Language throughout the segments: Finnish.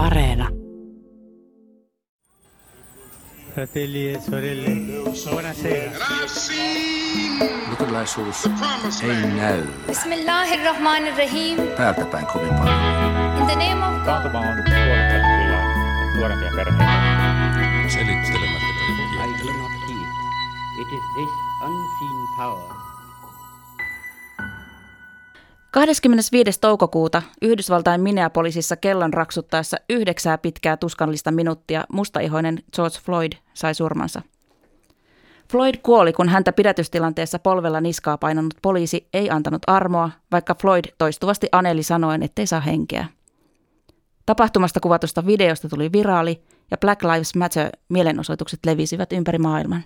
Areena. Fratelli e sorelle, buonasera. Luterilaisuus ei näy Bismillahirrahmanirrahim. päältä päin kovin paljon. In the name of God. Taantuma on nuorempia perheitä. Selittelemättä I do not heed. It is this unseen power 25. toukokuuta Yhdysvaltain Minneapolisissa kellon raksuttaessa yhdeksää pitkää tuskallista minuuttia mustaihoinen George Floyd sai surmansa. Floyd kuoli, kun häntä pidätystilanteessa polvella niskaa painanut poliisi ei antanut armoa, vaikka Floyd toistuvasti aneli sanoen, ettei saa henkeä. Tapahtumasta kuvatusta videosta tuli viraali ja Black Lives Matter mielenosoitukset levisivät ympäri maailman.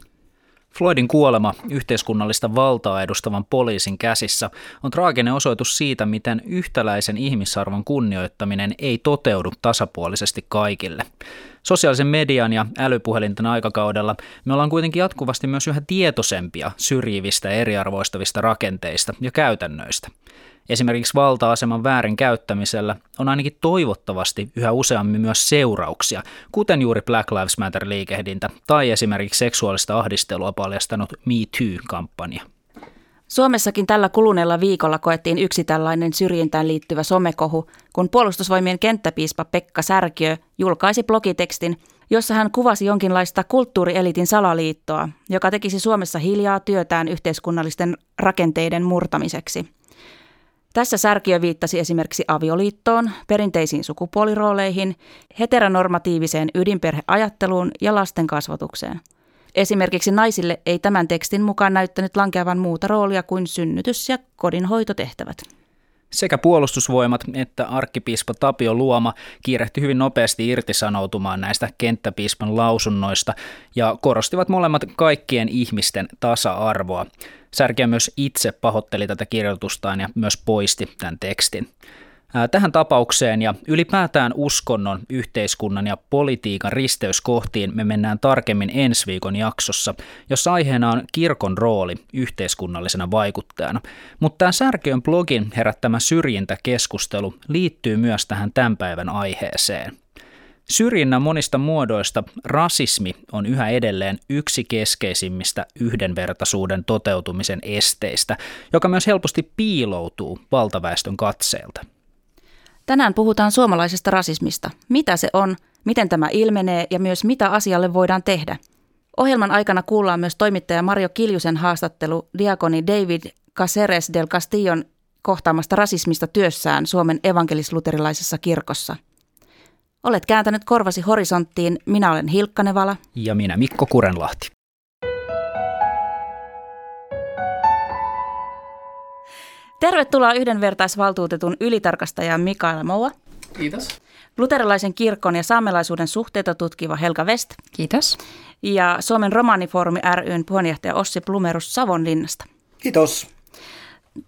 Floydin kuolema yhteiskunnallista valtaa edustavan poliisin käsissä on traaginen osoitus siitä, miten yhtäläisen ihmisarvon kunnioittaminen ei toteudu tasapuolisesti kaikille. Sosiaalisen median ja älypuhelinten aikakaudella me ollaan kuitenkin jatkuvasti myös yhä tietoisempia syrjivistä eriarvoistavista rakenteista ja käytännöistä. Esimerkiksi valta-aseman väärin käyttämisellä on ainakin toivottavasti yhä useammin myös seurauksia, kuten juuri Black Lives Matter-liikehdintä tai esimerkiksi seksuaalista ahdistelua paljastanut Me Too-kampanja. Suomessakin tällä kuluneella viikolla koettiin yksi tällainen syrjintään liittyvä somekohu, kun puolustusvoimien kenttäpiispa Pekka Särkiö julkaisi blogitekstin, jossa hän kuvasi jonkinlaista kulttuurielitin salaliittoa, joka tekisi Suomessa hiljaa työtään yhteiskunnallisten rakenteiden murtamiseksi. Tässä Särkiö viittasi esimerkiksi avioliittoon, perinteisiin sukupuolirooleihin, heteronormatiiviseen ydinperheajatteluun ja lasten kasvatukseen. Esimerkiksi naisille ei tämän tekstin mukaan näyttänyt lankeavan muuta roolia kuin synnytys- ja kodinhoitotehtävät. Sekä puolustusvoimat että arkkipiispa Tapio Luoma kiirehti hyvin nopeasti irtisanoutumaan näistä kenttäpiispan lausunnoista ja korostivat molemmat kaikkien ihmisten tasa-arvoa. Särkiä myös itse pahoitteli tätä kirjoitustaan ja myös poisti tämän tekstin. Tähän tapaukseen ja ylipäätään uskonnon, yhteiskunnan ja politiikan risteyskohtiin me mennään tarkemmin ensi viikon jaksossa, jossa aiheena on kirkon rooli yhteiskunnallisena vaikuttajana. Mutta tämä Särkiön blogin herättämä syrjintäkeskustelu liittyy myös tähän tämän päivän aiheeseen. Syrjinnän monista muodoista rasismi on yhä edelleen yksi keskeisimmistä yhdenvertaisuuden toteutumisen esteistä, joka myös helposti piiloutuu valtaväestön katseelta. Tänään puhutaan suomalaisesta rasismista. Mitä se on, miten tämä ilmenee ja myös mitä asialle voidaan tehdä. Ohjelman aikana kuullaan myös toimittaja Mario Kiljusen haastattelu diakoni David Caceres del Castillon kohtaamasta rasismista työssään Suomen evankelisluterilaisessa kirkossa. Olet kääntänyt korvasi horisonttiin. Minä olen Hilkka Nevala. Ja minä Mikko Kurenlahti. Tervetuloa yhdenvertaisvaltuutetun ylitarkastaja Mikaela Moua. Kiitos. Luterilaisen kirkon ja saamelaisuuden suhteita tutkiva Helga West. Kiitos. Ja Suomen romaanifoorumi ryn puheenjohtaja Ossi Plumerus Savonlinnasta. Kiitos.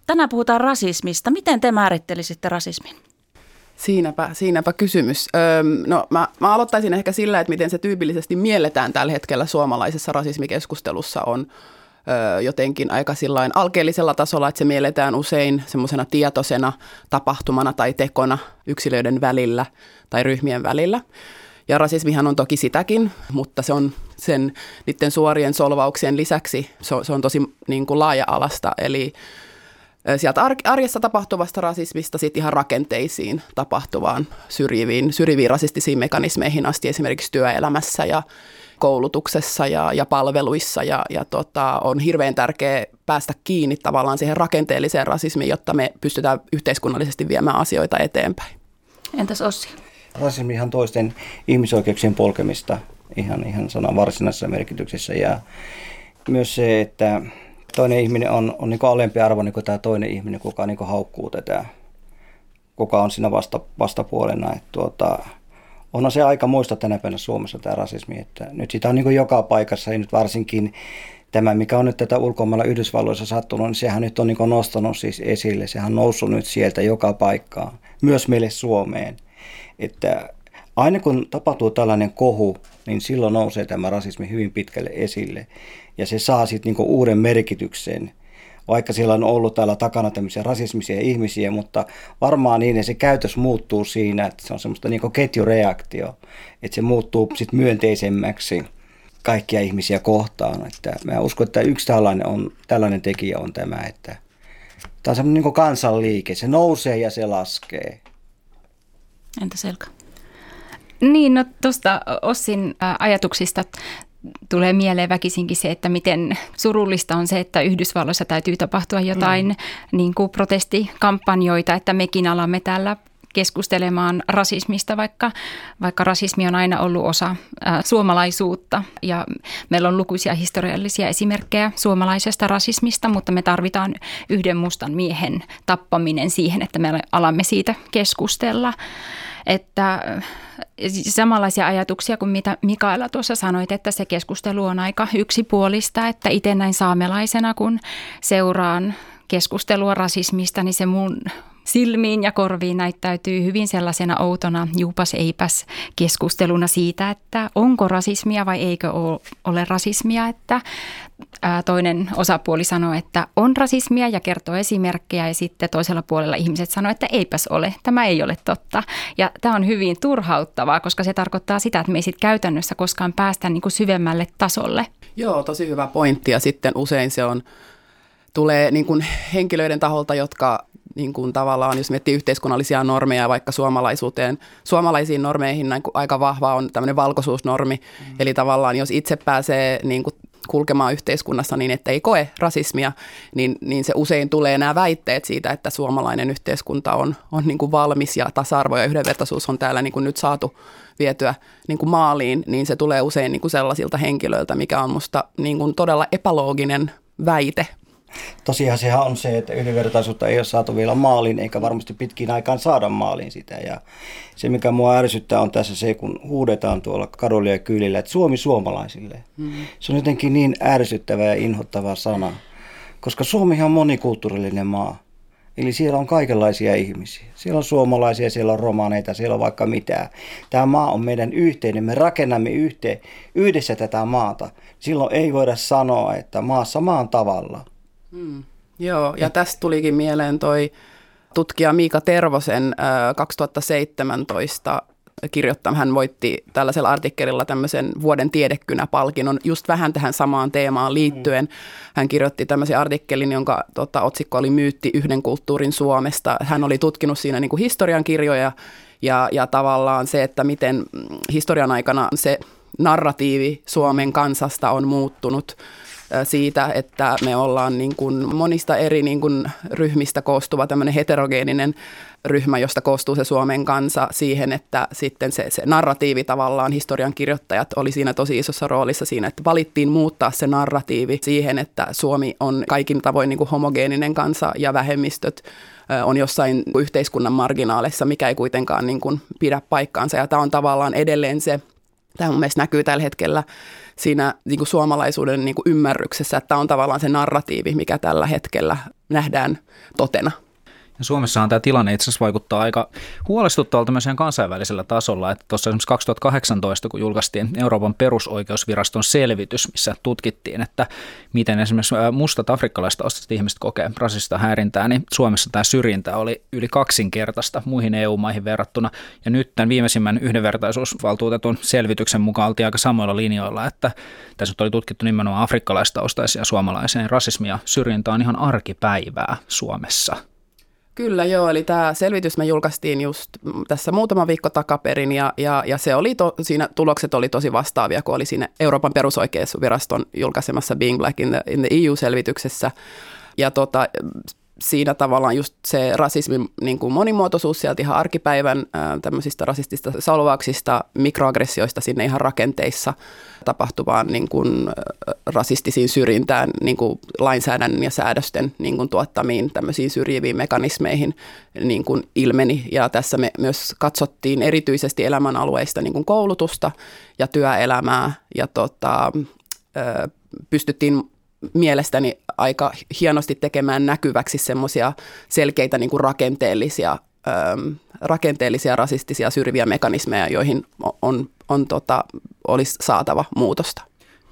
Tänään puhutaan rasismista. Miten te määrittelisitte rasismin? Siinäpä, siinäpä kysymys. Öö, no, mä, mä aloittaisin ehkä sillä, että miten se tyypillisesti mielletään tällä hetkellä suomalaisessa rasismikeskustelussa on jotenkin aika sillain alkeellisella tasolla, että se mielletään usein semmoisena tietoisena tapahtumana tai tekona yksilöiden välillä tai ryhmien välillä. Ja rasismihan on toki sitäkin, mutta se on sen niiden suorien solvauksien lisäksi, se on, se on tosi niin kuin laaja-alasta, eli sieltä arjessa tapahtuvasta rasismista sitten ihan rakenteisiin tapahtuvaan syrjiviin, syrjiviin rasistisiin mekanismeihin asti esimerkiksi työelämässä ja koulutuksessa ja, ja palveluissa ja, ja tota, on hirveän tärkeää päästä kiinni tavallaan siihen rakenteelliseen rasismiin, jotta me pystytään yhteiskunnallisesti viemään asioita eteenpäin. Entäs Ossi? Rasismi toisten ihmisoikeuksien polkemista ihan, ihan sanan varsinaisessa merkityksessä ja myös se, että toinen ihminen on, on niin alempi arvo niin kuin tämä toinen ihminen, kuka niin haukkuu tätä, kuka on siinä vasta, vastapuolena. Että tuota, onhan se aika muista tänä päivänä Suomessa tämä rasismi, että nyt sitä on niin joka paikassa ja nyt varsinkin tämä, mikä on nyt tätä ulkomailla Yhdysvalloissa sattunut, niin sehän nyt on niin nostanut siis esille, sehän on noussut nyt sieltä joka paikkaan, myös meille Suomeen. Että aina kun tapahtuu tällainen kohu, niin silloin nousee tämä rasismi hyvin pitkälle esille. Ja se saa sitten niinku uuden merkityksen vaikka siellä on ollut täällä takana tämmöisiä rasismisia ihmisiä, mutta varmaan niin, että se käytös muuttuu siinä, että se on semmoista niin ketjureaktio, että se muuttuu sitten myönteisemmäksi kaikkia ihmisiä kohtaan. Että mä uskon, että yksi tällainen, on, tällainen tekijä on tämä, että tämä on semmoinen niin kansanliike, se nousee ja se laskee. Entä Selka? Niin, no tuosta Ossin ajatuksista tulee mieleen väkisinkin se, että miten surullista on se, että Yhdysvalloissa täytyy tapahtua jotain mm. niin kuin protestikampanjoita, että mekin alamme täällä keskustelemaan rasismista, vaikka, vaikka rasismi on aina ollut osa ä, suomalaisuutta. Ja meillä on lukuisia historiallisia esimerkkejä suomalaisesta rasismista, mutta me tarvitaan yhden mustan miehen tappaminen siihen, että me alamme siitä keskustella. Että samanlaisia ajatuksia kuin mitä Mikaela tuossa sanoit, että se keskustelu on aika yksipuolista, että itse näin saamelaisena, kun seuraan keskustelua rasismista, niin se mun silmiin ja korviin näyttäytyy hyvin sellaisena outona juupas eipäs keskusteluna siitä, että onko rasismia vai eikö ole rasismia, että toinen osapuoli sanoo, että on rasismia ja kertoo esimerkkejä ja sitten toisella puolella ihmiset sanoo, että eipäs ole, tämä ei ole totta. Ja tämä on hyvin turhauttavaa, koska se tarkoittaa sitä, että me ei sitten käytännössä koskaan päästä niin kuin syvemmälle tasolle. Joo, tosi hyvä pointti ja sitten usein se on tulee niin kuin henkilöiden taholta, jotka niin kuin tavallaan, jos miettii yhteiskunnallisia normeja vaikka suomalaisuuteen, suomalaisiin normeihin näin aika vahva on tämmöinen valkoisuusnormi. Mm. Eli tavallaan jos itse pääsee niin kuin kulkemaan yhteiskunnassa niin, että ei koe rasismia, niin, niin se usein tulee nämä väitteet siitä, että suomalainen yhteiskunta on, on niin kuin valmis ja tasa-arvo ja yhdenvertaisuus on täällä niin kuin nyt saatu vietyä niin kuin maaliin, niin se tulee usein niin kuin sellaisilta henkilöiltä, mikä on musta niin kuin todella epälooginen väite Tosiaan sehän on se, että yhdenvertaisuutta ei ole saatu vielä maaliin, eikä varmasti pitkin aikaan saada maaliin sitä. Ja se, mikä mua ärsyttää, on tässä se, kun huudetaan tuolla kadulla ja kylillä, että Suomi suomalaisille. Mm. Se on jotenkin niin ärsyttävä ja inhottava sana, koska Suomi on monikulttuurillinen maa. Eli siellä on kaikenlaisia ihmisiä. Siellä on suomalaisia, siellä on romaneita, siellä on vaikka mitään. Tämä maa on meidän yhteinen. Me rakennamme yhteen, yhdessä tätä maata. Silloin ei voida sanoa, että maassa maan tavalla – Hmm. Joo, ja tästä tulikin mieleen toi tutkija Miika Tervosen 2017 kirjoittama. Hän voitti tällaisella artikkelilla tämmöisen vuoden tiedekynä-palkinnon just vähän tähän samaan teemaan liittyen. Hän kirjoitti tämmöisen artikkelin, jonka tota, otsikko oli Myytti yhden kulttuurin Suomesta. Hän oli tutkinut siinä niin kuin historian kirjoja ja, ja tavallaan se, että miten mm, historian aikana se narratiivi Suomen kansasta on muuttunut siitä, että me ollaan niin kuin monista eri niin kuin ryhmistä koostuva tämmöinen heterogeeninen ryhmä, josta koostuu se Suomen kansa siihen, että sitten se, se narratiivi tavallaan, historian kirjoittajat oli siinä tosi isossa roolissa siinä, että valittiin muuttaa se narratiivi siihen, että Suomi on kaikin tavoin niin kuin homogeeninen kansa ja vähemmistöt on jossain yhteiskunnan marginaaleissa, mikä ei kuitenkaan niin kuin pidä paikkaansa. Ja tämä on tavallaan edelleen se, tämä mun mielestä näkyy tällä hetkellä siinä niin kuin suomalaisuuden niin kuin ymmärryksessä, että tämä on tavallaan se narratiivi, mikä tällä hetkellä nähdään totena. Suomessahan tämä tilanne itse asiassa vaikuttaa aika huolestuttavalta myös kansainvälisellä tasolla. Että tuossa esimerkiksi 2018, kun julkaistiin Euroopan perusoikeusviraston selvitys, missä tutkittiin, että miten esimerkiksi mustat afrikkalaiset ihmiset kokee rasista häirintää, niin Suomessa tämä syrjintä oli yli kaksinkertaista muihin EU-maihin verrattuna. Ja nyt tämän viimeisimmän yhdenvertaisuusvaltuutetun selvityksen mukaan oltiin aika samoilla linjoilla, että tässä oli tutkittu nimenomaan afrikkalaistaustaisia suomalaisia, niin rasismi ja syrjintä on ihan arkipäivää Suomessa. Kyllä joo, eli tämä selvitys me julkaistiin just tässä muutama viikko takaperin ja, ja, ja se oli to, siinä tulokset oli tosi vastaavia kuin oli siinä Euroopan perusoikeusviraston julkaisemassa Being Black in the, in the EU-selvityksessä. Ja tota, siinä tavallaan just se rasismin niin kuin monimuotoisuus sieltä ihan arkipäivän tämmöisistä rasistista solvauksista, mikroaggressioista sinne ihan rakenteissa tapahtuvaan niin kuin, rasistisiin syrjintään niin kuin lainsäädännön ja säädösten niin kuin tuottamiin tämmöisiin syrjiviin mekanismeihin niin kuin ilmeni. Ja tässä me myös katsottiin erityisesti elämänalueista niin kuin koulutusta ja työelämää ja tota, pystyttiin mielestäni aika hienosti tekemään näkyväksi semmoisia selkeitä niin kuin rakenteellisia, ähm, rakenteellisia rasistisia syrjiviä mekanismeja, joihin on, on tota, olisi saatava muutosta.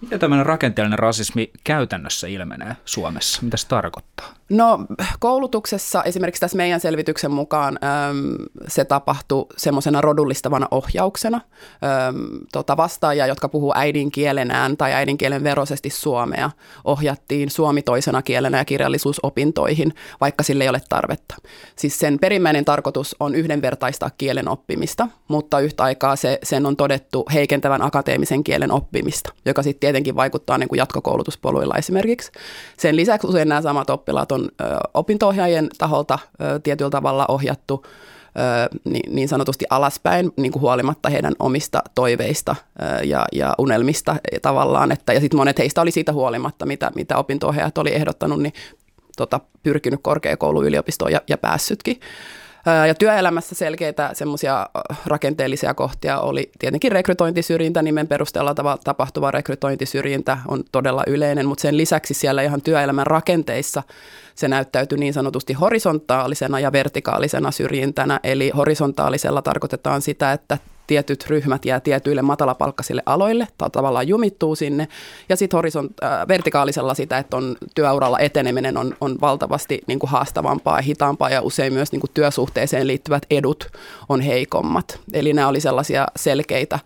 Miten tämmöinen rakenteellinen rasismi käytännössä ilmenee Suomessa? Mitä se tarkoittaa? No koulutuksessa esimerkiksi tässä meidän selvityksen mukaan äm, se tapahtui semmoisena rodullistavana ohjauksena. Äm, tota vastaajia, jotka puhuu äidinkielenään tai äidinkielen veroisesti suomea, ohjattiin suomi toisena kielenä ja kirjallisuusopintoihin, vaikka sille ei ole tarvetta. Siis sen perimmäinen tarkoitus on yhdenvertaistaa kielen oppimista, mutta yhtä aikaa se, sen on todettu heikentävän akateemisen kielen oppimista, joka sitten tietenkin vaikuttaa niin kuin jatkokoulutuspoluilla esimerkiksi. Sen lisäksi usein nämä samat oppilaat on opinto-ohjaajien taholta tietyllä tavalla ohjattu niin sanotusti alaspäin, niin kuin huolimatta heidän omista toiveista ja, ja unelmista tavallaan. Että, ja sitten monet heistä oli siitä huolimatta, mitä, mitä opinto-ohjaajat oli ehdottanut, niin tota, pyrkinyt korkeakouluun, yliopistoon ja, ja päässytkin. Ja työelämässä selkeitä semmoisia rakenteellisia kohtia oli tietenkin rekrytointisyrjintä, nimen perusteella tapahtuva rekrytointisyrjintä on todella yleinen, mutta sen lisäksi siellä ihan työelämän rakenteissa se näyttäytyi niin sanotusti horisontaalisena ja vertikaalisena syrjintänä. Eli horisontaalisella tarkoitetaan sitä, että tietyt ryhmät jää tietyille matalapalkkaisille aloille tai tavallaan jumittuu sinne. Ja sitten horisont- äh, vertikaalisella sitä, että on työuralla eteneminen on, on valtavasti niin kuin haastavampaa ja hitaampaa ja usein myös niin kuin työsuhteeseen liittyvät edut on heikommat. Eli nämä oli sellaisia selkeitä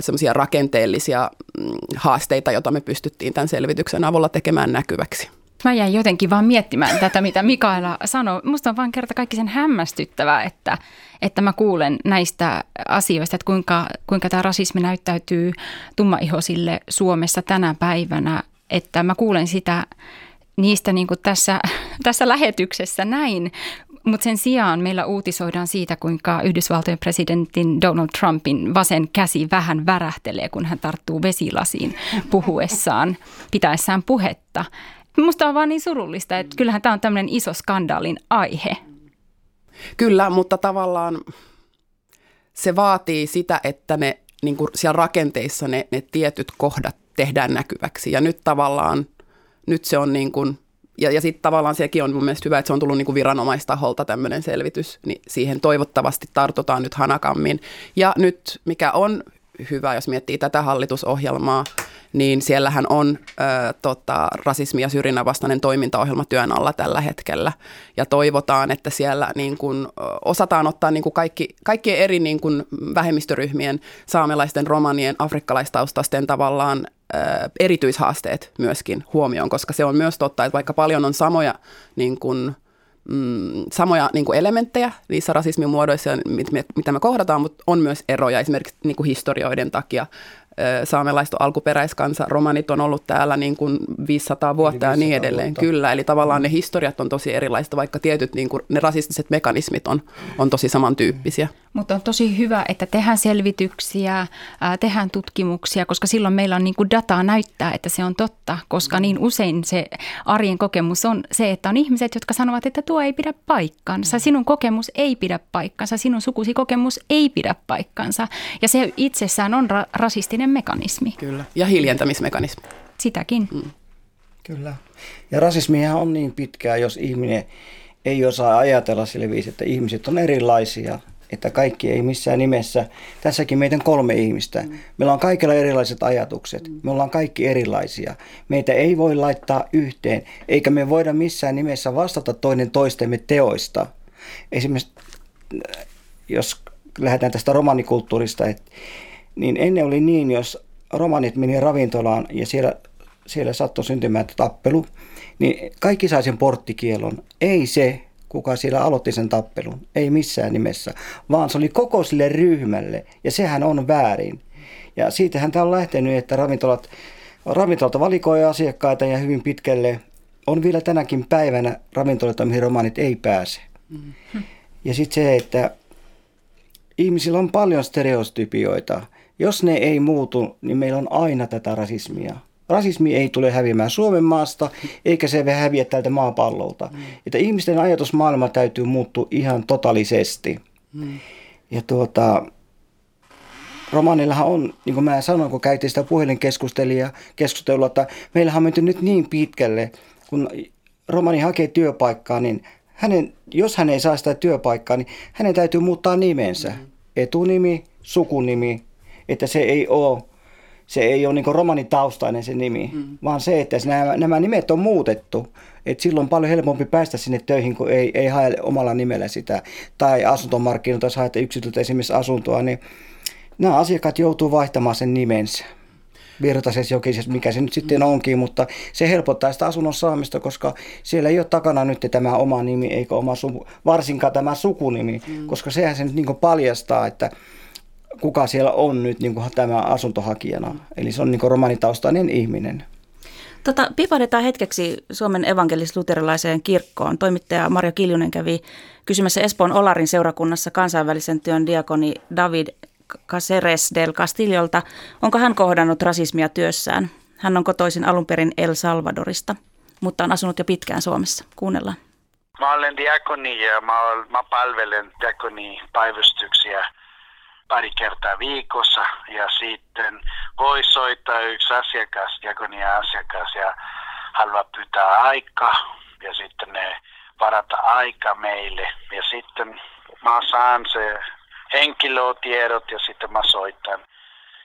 semmoisia rakenteellisia mm, haasteita, joita me pystyttiin tämän selvityksen avulla tekemään näkyväksi. Mä jäin jotenkin vaan miettimään tätä, mitä Mikaela sanoi. Musta on vaan kerta kaikki sen hämmästyttävää, että, että mä kuulen näistä asioista, että kuinka, kuinka tämä rasismi näyttäytyy tummaihoisille Suomessa tänä päivänä. Että mä kuulen sitä niistä niin kuin tässä, tässä lähetyksessä näin, mutta sen sijaan meillä uutisoidaan siitä, kuinka Yhdysvaltojen presidentin Donald Trumpin vasen käsi vähän värähtelee, kun hän tarttuu vesilasiin puhuessaan, pitäessään puhetta. Musta on vaan niin surullista, että kyllähän tämä on tämmöinen iso skandaalin aihe. Kyllä, mutta tavallaan se vaatii sitä, että ne niin kuin siellä rakenteissa ne, ne tietyt kohdat tehdään näkyväksi. Ja nyt tavallaan, nyt se on niin kuin, ja, ja sitten tavallaan sekin on mun mielestä hyvä, että se on tullut niin kuin viranomaistaholta tämmöinen selvitys, niin siihen toivottavasti tartutaan nyt hanakammin. Ja nyt, mikä on hyvä, jos miettii tätä hallitusohjelmaa, niin siellähän on ö, tota, rasismi- ja syrjinnän vastainen toimintaohjelma työn alla tällä hetkellä. Ja toivotaan, että siellä niin kun, osataan ottaa niin kun kaikki, kaikkien eri niin kun vähemmistöryhmien, saamelaisten, romanien, afrikkalaistaustaisten tavallaan ö, erityishaasteet myöskin huomioon, koska se on myös totta, että vaikka paljon on samoja niin kun, mm, samoja niin kuin elementtejä niissä rasismin muodoissa, mit, mitä me kohdataan, mutta on myös eroja esimerkiksi niin kuin historioiden takia saamelaiset alkuperäiskansa, romanit on ollut täällä niin kuin 500 vuotta 500 ja niin edelleen. Vuotta. Kyllä, eli tavallaan ne historiat on tosi erilaiset, vaikka tietyt niin kuin, ne rasistiset mekanismit on, on tosi samantyyppisiä. Mutta on tosi hyvä, että tehdään selvityksiä, tehdään tutkimuksia, koska silloin meillä on niin kuin dataa näyttää, että se on totta, koska niin usein se arjen kokemus on se, että on ihmiset, jotka sanovat, että tuo ei pidä paikkansa, sinun kokemus ei pidä paikkansa, sinun sukusi kokemus ei pidä paikkansa. Ja se itsessään on ra- rasistinen mekanismi. Kyllä, ja hiljentämismekanismi. Sitäkin. Mm. Kyllä. Ja rasismia on niin pitkää, jos ihminen ei osaa ajatella sille viisi, että ihmiset on erilaisia – että kaikki ei missään nimessä, tässäkin meitä kolme ihmistä, mm. meillä on kaikilla erilaiset ajatukset, mm. me ollaan kaikki erilaisia. Meitä ei voi laittaa yhteen, eikä me voida missään nimessä vastata toinen toistemme teoista. Esimerkiksi jos lähdetään tästä romanikulttuurista, että, niin ennen oli niin, jos romanit meni ravintolaan ja siellä, siellä sattui syntymään tappelu, niin kaikki sai sen porttikielon. Ei se, kuka siellä aloitti sen tappelun. Ei missään nimessä, vaan se oli koko sille ryhmälle ja sehän on väärin. Ja siitähän tämä on lähtenyt, että ravintolat, ravintolalta valikoi asiakkaita ja hyvin pitkälle on vielä tänäkin päivänä ravintoloita, mihin romanit ei pääse. Mm-hmm. Ja sitten se, että ihmisillä on paljon stereotypioita. Jos ne ei muutu, niin meillä on aina tätä rasismia. Rasismi ei tule häviämään Suomen maasta, eikä se häviä tältä maapallolta. Mm. Että ihmisten ajatusmaailma täytyy muuttua ihan totaalisesti. Mm. Ja tuota, romanillahan on, niin kuin mä sanoin, kun käytiin sitä puhelinkeskustelua, että meillähän on menty nyt niin pitkälle, kun romani hakee työpaikkaa, niin hänen, jos hän ei saa sitä työpaikkaa, niin hänen täytyy muuttaa nimensä. Mm. Etunimi, sukunimi, että se ei ole se ei ole niin romanitaustainen se nimi, mm. vaan se, että nämä, nämä nimet on muutettu. Et silloin on paljon helpompi päästä sinne töihin, kun ei, ei hae omalla nimellä sitä. Tai asuntomarkkinoilta, jos haette yksilöltä esimerkiksi asuntoa, niin nämä asiakkaat joutuu vaihtamaan sen nimensä. Virtaisessa jokisessa, mikä se nyt sitten onkin, mutta se helpottaa sitä asunnon saamista, koska siellä ei ole takana nyt tämä oma nimi, eikä oma suku, varsinkaan tämä sukunimi, mm. koska sehän se nyt niin paljastaa, että kuka siellä on nyt niin kuin tämä asuntohakijana. Eli se on niin romanitaustainen ihminen. Tota, pipadetaan hetkeksi Suomen evankelis-luterilaiseen kirkkoon. Toimittaja Marjo Kiljunen kävi kysymässä Espoon Olarin seurakunnassa kansainvälisen työn diakoni David Caceres del Castillolta, onko hän kohdannut rasismia työssään. Hän on kotoisin alun perin El Salvadorista, mutta on asunut jo pitkään Suomessa. Kuunnellaan. Mä olen diakoni ja mä, mä palvelen diakoni päivystyksiä pari kertaa viikossa ja sitten voi soittaa yksi asiakas, diakonia asiakas ja haluaa pyytää aikaa ja sitten ne varata aika meille ja sitten mä saan se henkilötiedot ja sitten mä soitan.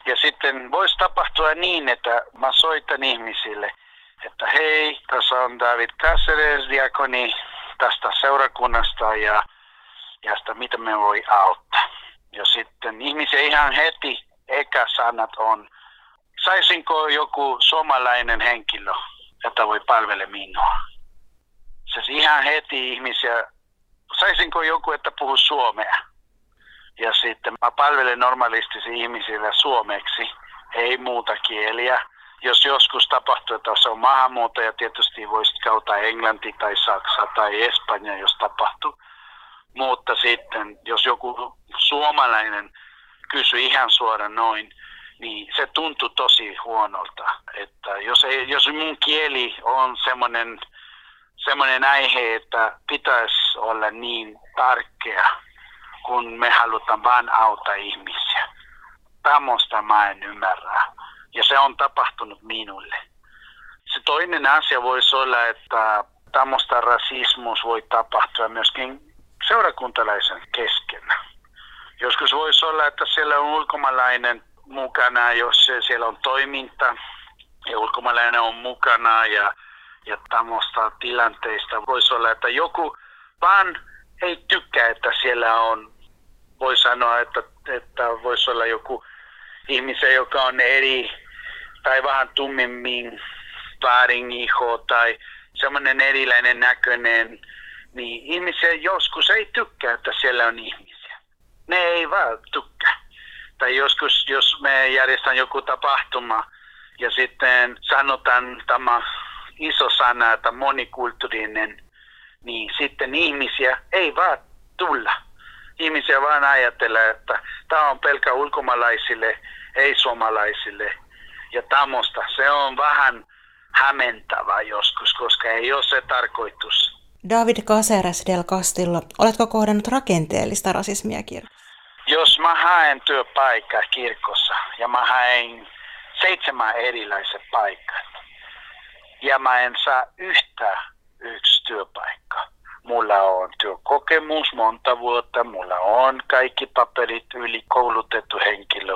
Ja sitten voisi tapahtua niin, että mä soitan ihmisille, että hei, tässä on David Cáceres, diakoni tästä seurakunnasta ja, ja sitä, mitä me voi auttaa. Ja sitten ihmisiä ihan heti eka sanat on, saisinko joku suomalainen henkilö, jota voi palvele minua. Siis ihan heti ihmisiä, saisinko joku, että puhuu suomea. Ja sitten mä palvelen normaalisti ihmisille suomeksi, ei muuta kieliä. Jos joskus tapahtuu, että se on maahanmuuttaja, tietysti voisi kautta englanti tai saksa tai espanja, jos tapahtuu. Mutta sitten, jos joku suomalainen kysyy ihan suoraan noin, niin se tuntuu tosi huonolta. Että jos, ei, jos mun kieli on semmoinen, semmoinen aihe, että pitäisi olla niin tarkea, kun me halutaan vain auttaa ihmisiä. Tämmöistä mä en ymmärrä. Ja se on tapahtunut minulle. Se toinen asia voisi olla, että tämmöistä rasismus voi tapahtua myöskin seurakuntalaisen kesken. Joskus voisi olla, että siellä on ulkomaalainen mukana, jos siellä on toiminta ja ulkomaalainen on mukana ja, ja tämmöistä tilanteista voisi olla, että joku vaan ei tykkää, että siellä on, voi sanoa, että, että voisi olla joku ihmisen, joka on eri tai vähän tummemmin väärin iho tai semmoinen erilainen näköinen niin ihmisiä joskus ei tykkää, että siellä on ihmisiä. Ne ei vaan tykkää. Tai joskus, jos me järjestän joku tapahtuma ja sitten sanotaan tämä iso sana, että monikulttuurinen, niin sitten ihmisiä ei vaan tulla. Ihmisiä vaan ajattelee, että tämä on pelkä ulkomaalaisille, ei suomalaisille. Ja tämmöistä. Se on vähän hämentävä joskus, koska ei ole se tarkoitus. David Caceres del Castillo, oletko kohdannut rakenteellista rasismia kirkossa? Jos mä haen työpaikkaa kirkossa ja mä haen seitsemän erilaisen paikan ja mä en saa yhtä yksi työpaikka. Mulla on työkokemus monta vuotta, mulla on kaikki paperit yli koulutettu henkilö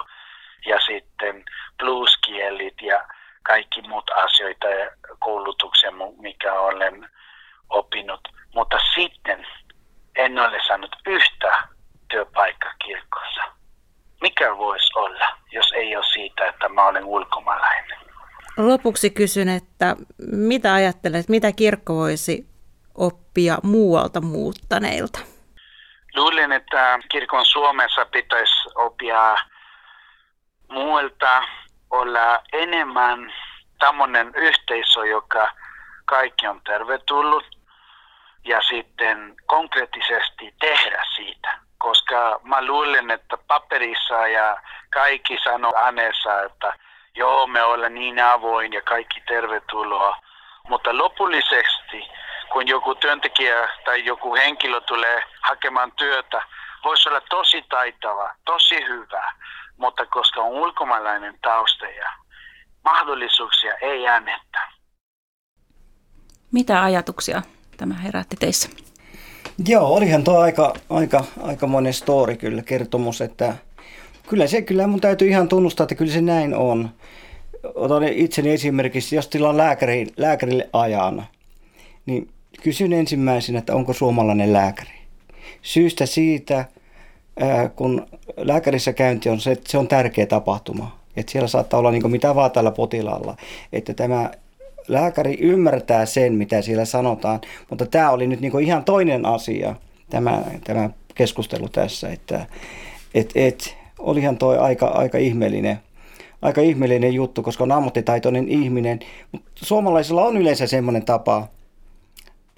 ja sitten pluskielit ja kaikki muut asioita ja koulutuksia, mikä olen opinnot, mutta sitten en ole saanut yhtä työpaikkaa kirkossa. Mikä voisi olla, jos ei ole siitä, että mä olen ulkomaalainen? Lopuksi kysyn, että mitä ajattelet, mitä kirkko voisi oppia muualta muuttaneilta? Luulen, että kirkon Suomessa pitäisi oppia muualta olla enemmän tämmöinen yhteisö, joka kaikki on tervetullut ja sitten konkreettisesti tehdä siitä. Koska mä luulen, että paperissa ja kaikki sanoo äänessä, että joo, me ollaan niin avoin ja kaikki tervetuloa. Mutta lopullisesti, kun joku työntekijä tai joku henkilö tulee hakemaan työtä, voisi olla tosi taitava, tosi hyvä, mutta koska on ulkomaalainen tausta ja mahdollisuuksia ei anneta. Mitä ajatuksia tämä herätti teissä? Joo, olihan tuo aika, aika, aika monen story kyllä, kertomus, että Kyllä se, kyllä mun täytyy ihan tunnustaa, että kyllä se näin on. Otan itseni esimerkiksi, jos tilaan lääkäri, lääkärille ajana, niin kysyn ensimmäisenä, että onko suomalainen lääkäri. Syystä siitä, kun lääkärissä käynti on se, että se on tärkeä tapahtuma. Että siellä saattaa olla niin mitä vaan tällä potilaalla. Että tämä lääkäri ymmärtää sen, mitä siellä sanotaan, mutta tämä oli nyt niin ihan toinen asia, tämä, tämä keskustelu tässä, että et, et, olihan toi aika, aika ihmeellinen aika ihmeellinen juttu, koska on ammattitaitoinen ihminen. Mutta suomalaisilla on yleensä semmoinen tapa,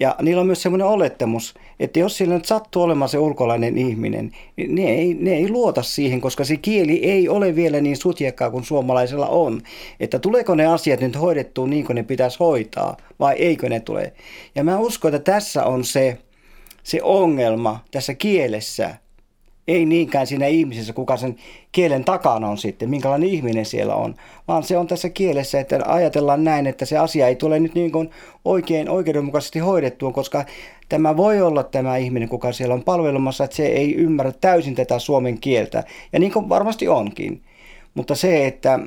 ja niillä on myös semmoinen olettamus, että jos sillä nyt sattuu olemaan se ulkolainen ihminen, niin ne ei, ne ei luota siihen, koska se kieli ei ole vielä niin sutjekkaa kuin suomalaisella on. Että tuleeko ne asiat nyt hoidettua niin kuin ne pitäisi hoitaa vai eikö ne tule. Ja mä uskon, että tässä on se, se ongelma tässä kielessä, ei niinkään siinä ihmisessä, kuka sen kielen takana on sitten, minkälainen ihminen siellä on, vaan se on tässä kielessä, että ajatellaan näin, että se asia ei tule nyt niin kuin oikein oikeudenmukaisesti hoidettua, koska tämä voi olla tämä ihminen, kuka siellä on palvelumassa, että se ei ymmärrä täysin tätä suomen kieltä, ja niin kuin varmasti onkin. Mutta se, että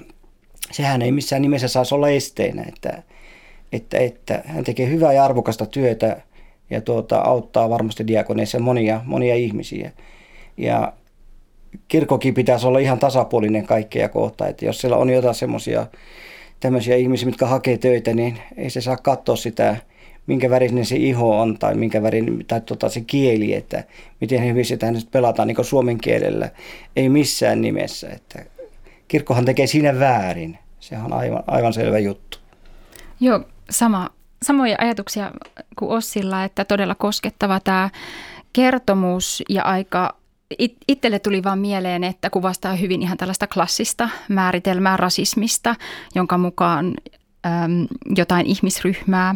sehän ei missään nimessä saisi olla esteenä, että, että, että hän tekee hyvää ja arvokasta työtä ja tuota, auttaa varmasti diakoneissa monia, monia ihmisiä. Ja kirkkokin pitäisi olla ihan tasapuolinen kaikkea kohta. Että jos siellä on jotain semmoisia tämmöisiä ihmisiä, mitkä hakee töitä, niin ei se saa katsoa sitä, minkä värinen se iho on tai minkä värin, tai tota se kieli, että miten hyvin sitä nyt pelataan niin suomen kielellä. Ei missään nimessä. Että kirkkohan tekee siinä väärin. Sehän on aivan, aivan selvä juttu. Joo, sama, samoja ajatuksia kuin Ossilla, että todella koskettava tämä kertomus ja aika it, itselle tuli vaan mieleen, että kuvastaa hyvin ihan tällaista klassista määritelmää rasismista, jonka mukaan äm, jotain ihmisryhmää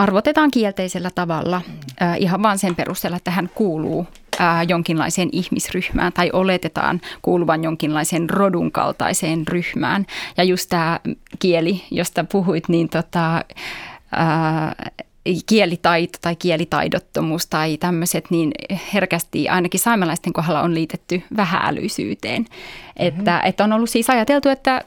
arvotetaan kielteisellä tavalla äh, ihan vain sen perusteella, että hän kuuluu äh, jonkinlaiseen ihmisryhmään tai oletetaan kuuluvan jonkinlaiseen rodun kaltaiseen ryhmään. Ja just tämä kieli, josta puhuit, niin tota, äh, kielitaito tai kielitaidottomuus tai tämmöiset, niin herkästi ainakin saamelaisten kohdalla on liitetty vähäälysyyteen. Mm-hmm. Että, että on ollut siis ajateltu, että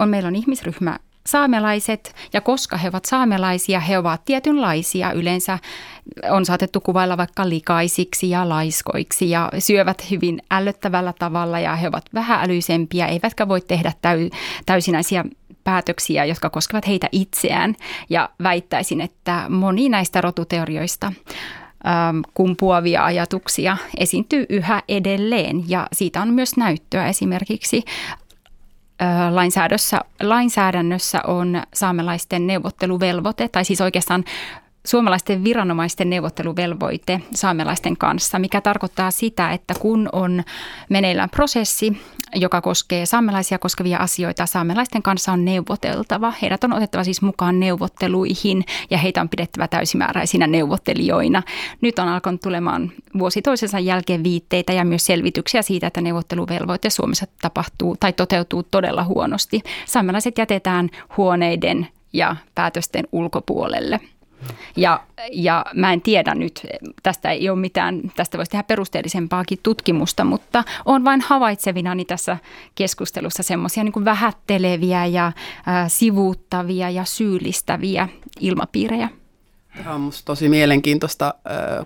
on, meillä on ihmisryhmä saamelaiset ja koska he ovat saamelaisia, he ovat tietynlaisia. Yleensä on saatettu kuvailla vaikka likaisiksi ja laiskoiksi ja syövät hyvin ällöttävällä tavalla ja he ovat vähäälyisempiä, eivätkä voi tehdä täy, täysinäisiä päätöksiä, jotka koskevat heitä itseään. Ja väittäisin, että moni näistä rotuteorioista ähm, kumpuavia ajatuksia esiintyy yhä edelleen ja siitä on myös näyttöä esimerkiksi äh, lainsäädännössä on saamelaisten neuvotteluvelvoite, tai siis oikeastaan suomalaisten viranomaisten neuvotteluvelvoite saamelaisten kanssa, mikä tarkoittaa sitä, että kun on meneillään prosessi, joka koskee saamelaisia koskevia asioita, saamelaisten kanssa on neuvoteltava. Heidät on otettava siis mukaan neuvotteluihin ja heitä on pidettävä täysimääräisinä neuvottelijoina. Nyt on alkanut tulemaan vuosi toisensa jälkeen viitteitä ja myös selvityksiä siitä, että neuvotteluvelvoite Suomessa tapahtuu tai toteutuu todella huonosti. Saamelaiset jätetään huoneiden ja päätösten ulkopuolelle. Ja, ja mä en tiedä nyt, tästä ei ole mitään, tästä voisi tehdä perusteellisempaakin tutkimusta, mutta on vain havaitsevinani tässä keskustelussa semmoisia niin vähätteleviä ja äh, sivuuttavia ja syyllistäviä ilmapiirejä. Tämä on musta tosi mielenkiintoista,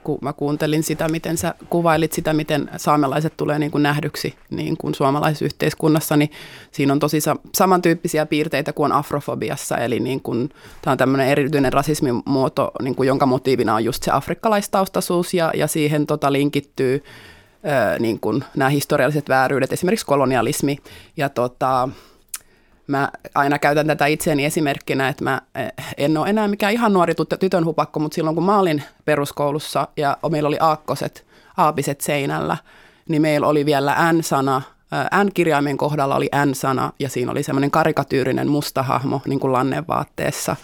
kun mä kuuntelin sitä, miten sä kuvailit sitä, miten saamelaiset tulee niin kuin nähdyksi niin kuin suomalaisessa yhteiskunnassa, niin siinä on tosi samantyyppisiä piirteitä kuin afrofobiassa, eli niin kuin, tämä on tämmöinen erityinen rasismin muoto, niin kuin, jonka motiivina on just se afrikkalaistaustaisuus ja, ja siihen tota, linkittyy niin kuin nämä historialliset vääryydet, esimerkiksi kolonialismi. Ja tota, Mä aina käytän tätä itseäni esimerkkinä, että mä eh, en ole enää mikään ihan nuori tytön hupakko, mutta silloin kun mä olin peruskoulussa ja meillä oli aakkoset, aapiset seinällä, niin meillä oli vielä N-sana, eh, N-kirjaimen kohdalla oli N-sana ja siinä oli semmoinen karikatyyrinen musta hahmo niin kuin lannenvaatteessa.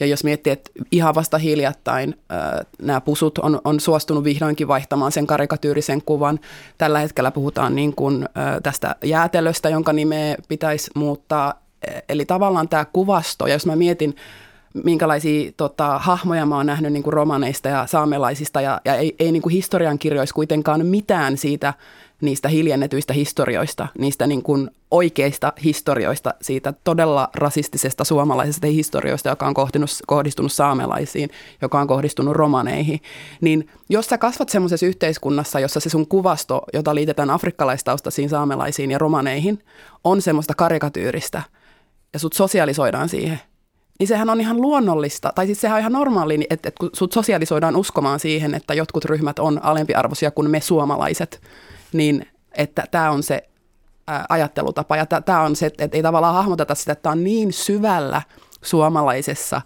Ja jos miettii, että ihan vasta hiljattain äh, nämä pusut on, on suostunut vihdoinkin vaihtamaan sen karikatyyrisen kuvan. Tällä hetkellä puhutaan niin kuin, äh, tästä jäätelöstä, jonka nimeä pitäisi muuttaa Eli tavallaan tämä kuvasto, ja jos mä mietin, minkälaisia tota, hahmoja mä oon nähnyt niin kuin romaneista ja saamelaisista, ja, ja ei, ei niin kuin historiankirjoissa kuitenkaan mitään siitä niistä hiljennetyistä historioista, niistä niin kuin oikeista historioista, siitä todella rasistisesta suomalaisesta historioista, joka on kohdistunut, kohdistunut saamelaisiin, joka on kohdistunut romaneihin, niin jos sä kasvat semmoisessa yhteiskunnassa, jossa se sun kuvasto, jota liitetään afrikkalaistaustaisiin saamelaisiin ja romaneihin, on semmoista karikatyyristä ja sut sosialisoidaan siihen, niin sehän on ihan luonnollista, tai siis sehän on ihan normaali, että, että kun sut sosialisoidaan uskomaan siihen, että jotkut ryhmät on alempiarvoisia kuin me suomalaiset, niin että tämä on se ajattelutapa. Ja tämä on se, että ei tavallaan hahmoteta sitä, että tämä on niin syvällä suomalaisessa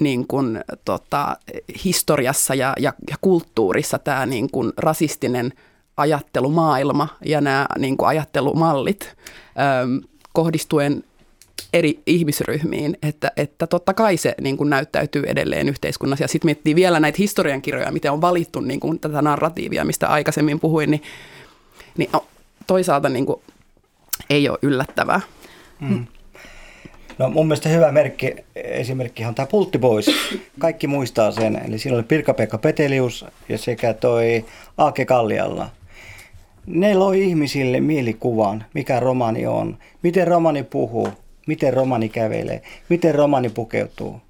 niin kuin, tota, historiassa ja, ja, ja kulttuurissa tämä niin kuin rasistinen ajattelumaailma ja nämä niin kuin ajattelumallit äm, kohdistuen eri ihmisryhmiin, että, että totta kai se niin kuin näyttäytyy edelleen yhteiskunnassa. Ja sitten miettii vielä näitä historiankirjoja, miten on valittu niin kuin tätä narratiivia, mistä aikaisemmin puhuin, niin, niin toisaalta niin kuin ei ole yllättävää. Mm. No mun mielestä hyvä merkki, esimerkki on tämä Pultti Boys. Kaikki muistaa sen. Eli siinä oli Pirkka-Pekka Petelius ja sekä toi Aake Kallialla. Ne loi ihmisille mielikuvan, mikä romani on, miten romani puhuu, miten romani kävelee, miten romani pukeutuu.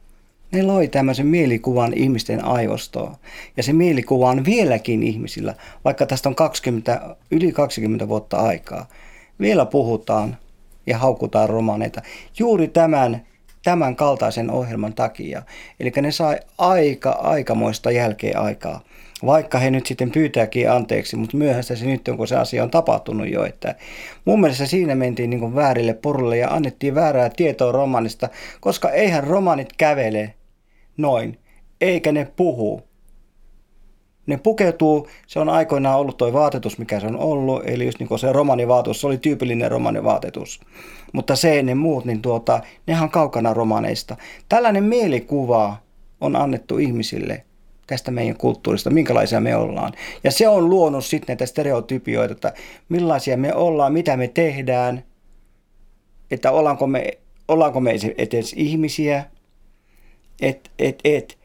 Ne loi tämmöisen mielikuvan ihmisten aivostoon. Ja se mielikuva on vieläkin ihmisillä, vaikka tästä on 20, yli 20 vuotta aikaa. Vielä puhutaan ja haukutaan romaneita juuri tämän, tämän kaltaisen ohjelman takia. Eli ne sai aika, aikamoista jälkeen aikaa vaikka he nyt sitten pyytääkin anteeksi, mutta myöhäistä se nyt on, kun se asia on tapahtunut jo. Että mun mielestä siinä mentiin niin väärille porulle ja annettiin väärää tietoa romanista, koska eihän romanit kävele noin, eikä ne puhu. Ne pukeutuu, se on aikoinaan ollut tuo vaatetus, mikä se on ollut, eli just niin se romanivaatetus, se oli tyypillinen romanivaatetus. Mutta se ne muut, niin tuota, nehän on kaukana romaneista. Tällainen mielikuva on annettu ihmisille – tästä meidän kulttuurista, minkälaisia me ollaan. Ja se on luonut sitten näitä stereotypioita, että millaisia me ollaan, mitä me tehdään, että ollaanko me, ollaanko me edes ihmisiä, et, et, et.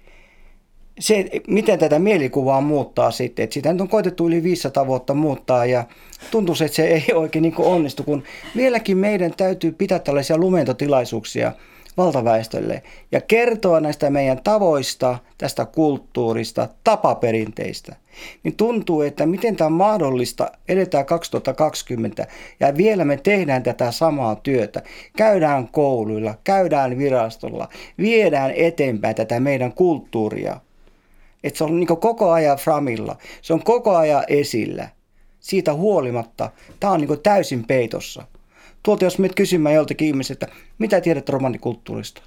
Se, miten tätä mielikuvaa muuttaa sitten, että sitä nyt on koitettu yli 500 vuotta muuttaa ja tuntuu, että se ei oikein niin onnistu, kun vieläkin meidän täytyy pitää tällaisia lumentotilaisuuksia – valtaväestölle ja kertoa näistä meidän tavoista, tästä kulttuurista, tapaperinteistä, niin tuntuu, että miten tämä on mahdollista, eletään 2020 ja vielä me tehdään tätä samaa työtä. Käydään kouluilla, käydään virastolla, viedään eteenpäin tätä meidän kulttuuria. Että se on niin koko ajan framilla, se on koko ajan esillä. Siitä huolimatta tämä on niin täysin peitossa. Tuolta jos menet kysymään joltakin ihmiseltä, mitä tiedät romanikulttuurista?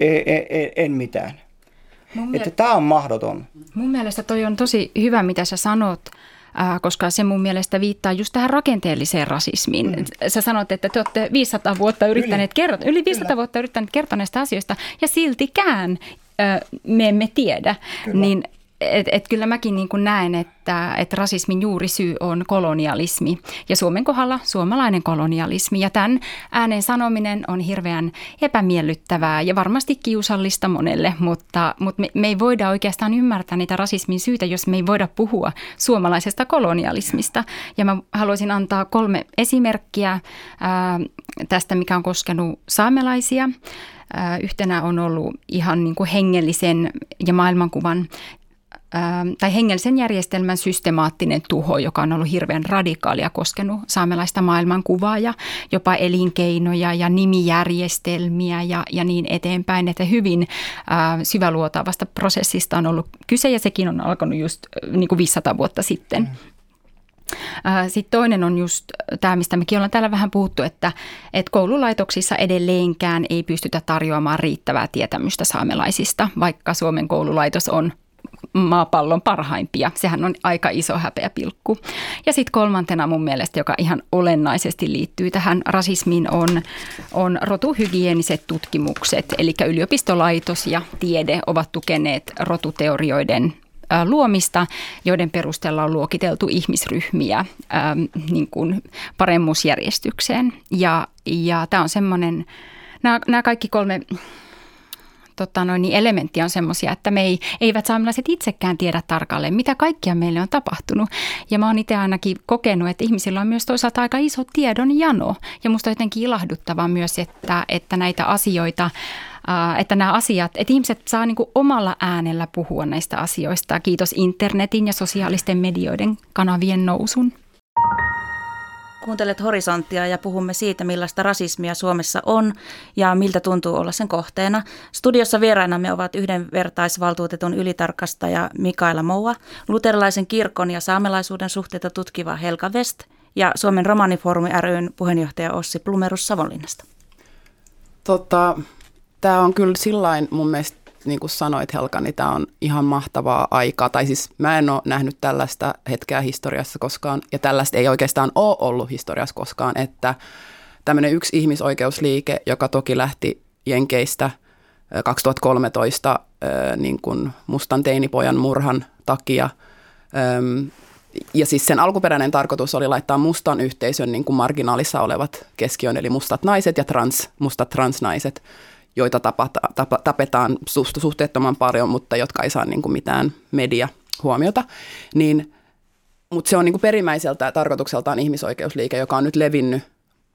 En, en, en mitään. Mun että tämä on mahdoton. Mun mielestä toi on tosi hyvä, mitä sä sanot, koska se mun mielestä viittaa just tähän rakenteelliseen rasismiin. Mm. Sä sanot, että te olette 500 vuotta yrittäneet yli, kertoa, yli 500 Kyllä. vuotta yrittäneet kertoa näistä asioista ja siltikään me emme tiedä. Kyllä. Niin et, et kyllä mäkin niin kuin näen, että, että rasismin juurisyy on kolonialismi ja Suomen kohdalla suomalainen kolonialismi. Ja tämän äänen sanominen on hirveän epämiellyttävää ja varmasti kiusallista monelle, mutta, mutta me, me ei voida oikeastaan ymmärtää niitä rasismin syitä, jos me ei voida puhua suomalaisesta kolonialismista. Ja mä haluaisin antaa kolme esimerkkiä ää, tästä, mikä on koskenut saamelaisia. Yhtenä on ollut ihan niin kuin hengellisen ja maailmankuvan tai hengellisen järjestelmän systemaattinen tuho, joka on ollut hirveän radikaalia koskenut saamelaista maailmankuvaa ja jopa elinkeinoja ja nimijärjestelmiä ja, ja niin eteenpäin. Että hyvin äh, syväluotaavasta prosessista on ollut kyse ja sekin on alkanut just äh, niin kuin 500 vuotta sitten. Mm. Äh, Sitten toinen on just tämä, mistä mekin ollaan täällä vähän puhuttu, että, että koululaitoksissa edelleenkään ei pystytä tarjoamaan riittävää tietämystä saamelaisista, vaikka Suomen koululaitos on maapallon parhaimpia. Sehän on aika iso häpeäpilkku. Ja sitten kolmantena mun mielestä, joka ihan olennaisesti liittyy tähän rasismiin, on, on rotuhygieniset tutkimukset. Eli yliopistolaitos ja tiede ovat tukeneet rotuteorioiden luomista, joiden perusteella on luokiteltu ihmisryhmiä niin kuin paremmuusjärjestykseen. Ja, ja tämä on semmoinen, nämä, nämä kaikki kolme tota noin, niin elementtiä on semmoisia, että me ei, eivät saamelaiset itsekään tiedä tarkalleen, mitä kaikkia meille on tapahtunut. Ja mä oon itse ainakin kokenut, että ihmisillä on myös toisaalta aika iso tiedon jano. Ja musta on jotenkin ilahduttavaa myös, että, että näitä asioita että nämä asiat, että ihmiset saa niin omalla äänellä puhua näistä asioista. Kiitos internetin ja sosiaalisten medioiden kanavien nousun. Kuuntelet Horisonttia ja puhumme siitä, millaista rasismia Suomessa on ja miltä tuntuu olla sen kohteena. Studiossa vierainamme ovat yhdenvertaisvaltuutetun ylitarkastaja Mikaela Moua, luterilaisen kirkon ja saamelaisuuden suhteita tutkiva Helga West ja Suomen romanifoorumi ryn puheenjohtaja Ossi Plumerus Savonlinnasta. Tota, Tämä on kyllä sillain mun mielestä, niin kuin sanoit Helka, niin tämä on ihan mahtavaa aikaa. Tai siis mä en ole nähnyt tällaista hetkeä historiassa koskaan, ja tällaista ei oikeastaan ole ollut historiassa koskaan, että tämmöinen yksi ihmisoikeusliike, joka toki lähti Jenkeistä 2013 niin kuin mustan teinipojan murhan takia, ja siis sen alkuperäinen tarkoitus oli laittaa mustan yhteisön niin kuin marginaalissa olevat keskiön, eli mustat naiset ja trans, mustat transnaiset joita tapata, tapa, tapetaan suhteettoman paljon, mutta jotka ei saa niin kuin mitään media huomiota, niin, mutta se on niin kuin perimmäiseltä tarkoitukseltaan ihmisoikeusliike, joka on nyt levinnyt